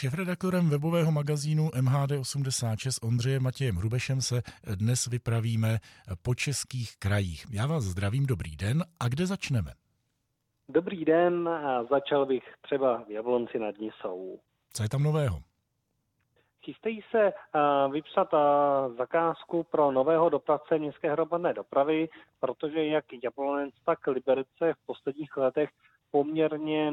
šefredaktorem webového magazínu MHD86 Ondřejem Matějem Hrubešem se dnes vypravíme po českých krajích. Já vás zdravím, dobrý den. A kde začneme? Dobrý den, a začal bych třeba v Jablonci nad Nisou. Co je tam nového? Chystají se vypsat zakázku pro nového dopravce městské hromadné dopravy, protože jak Jablonec, tak Liberce v posledních letech poměrně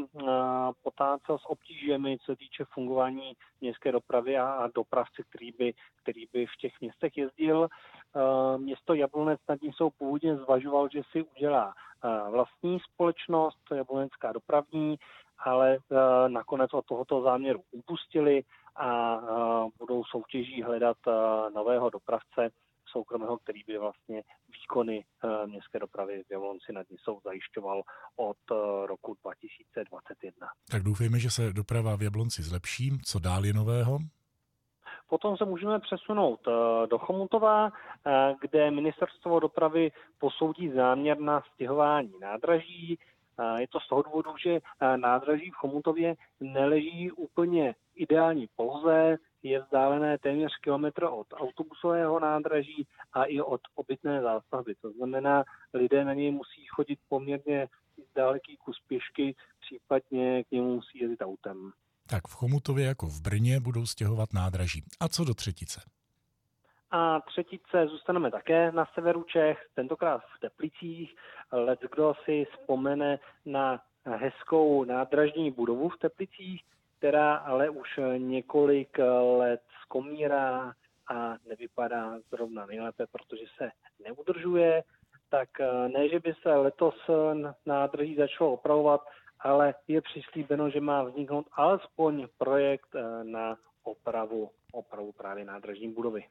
potácel s obtížemi, co se týče fungování městské dopravy a dopravce, který by, který by v těch městech jezdil. Město Jablonec nad ní jsou původně zvažoval, že si udělá vlastní společnost, Jablonecká dopravní, ale nakonec od tohoto záměru upustili a budou soutěží hledat nového dopravce soukromého, který by vlastně výkony městské dopravy v Jablonci nad Nisou zajišťoval od roku 2021. Tak doufejme, že se doprava v Jablonci zlepší. Co dál je nového? Potom se můžeme přesunout do Chomutova, kde ministerstvo dopravy posoudí záměr na stěhování nádraží. Je to z toho důvodu, že nádraží v Chomutově neleží úplně ideální poloze, je vzdálené téměř kilometr od autobusového nádraží a i od obytné zástavby. To znamená, lidé na něj musí chodit poměrně daleký kus pěšky, případně k němu musí jezdit autem. Tak v Chomutově jako v Brně budou stěhovat nádraží. A co do třetice? A třetice zůstaneme také na severu Čech, tentokrát v Teplicích. Let, kdo si vzpomene na hezkou nádražní budovu v Teplicích, která ale už několik let skomírá a nevypadá zrovna nejlépe, protože se neudržuje, tak ne, že by se letos nádrží začalo opravovat, ale je přislíbeno, že má vzniknout alespoň projekt na opravu, opravu právě nádražní budovy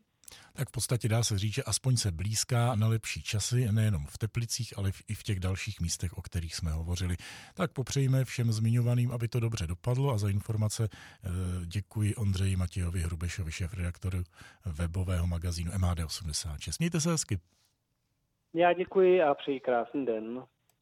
tak v podstatě dá se říct, že aspoň se blízká na lepší časy, nejenom v Teplicích, ale i v těch dalších místech, o kterých jsme hovořili. Tak popřejme všem zmiňovaným, aby to dobře dopadlo a za informace eh, děkuji Ondřeji Matějovi Hrubešovi, šéf-redaktoru webového magazínu MAD86. Mějte se hezky. Já děkuji a přeji krásný den.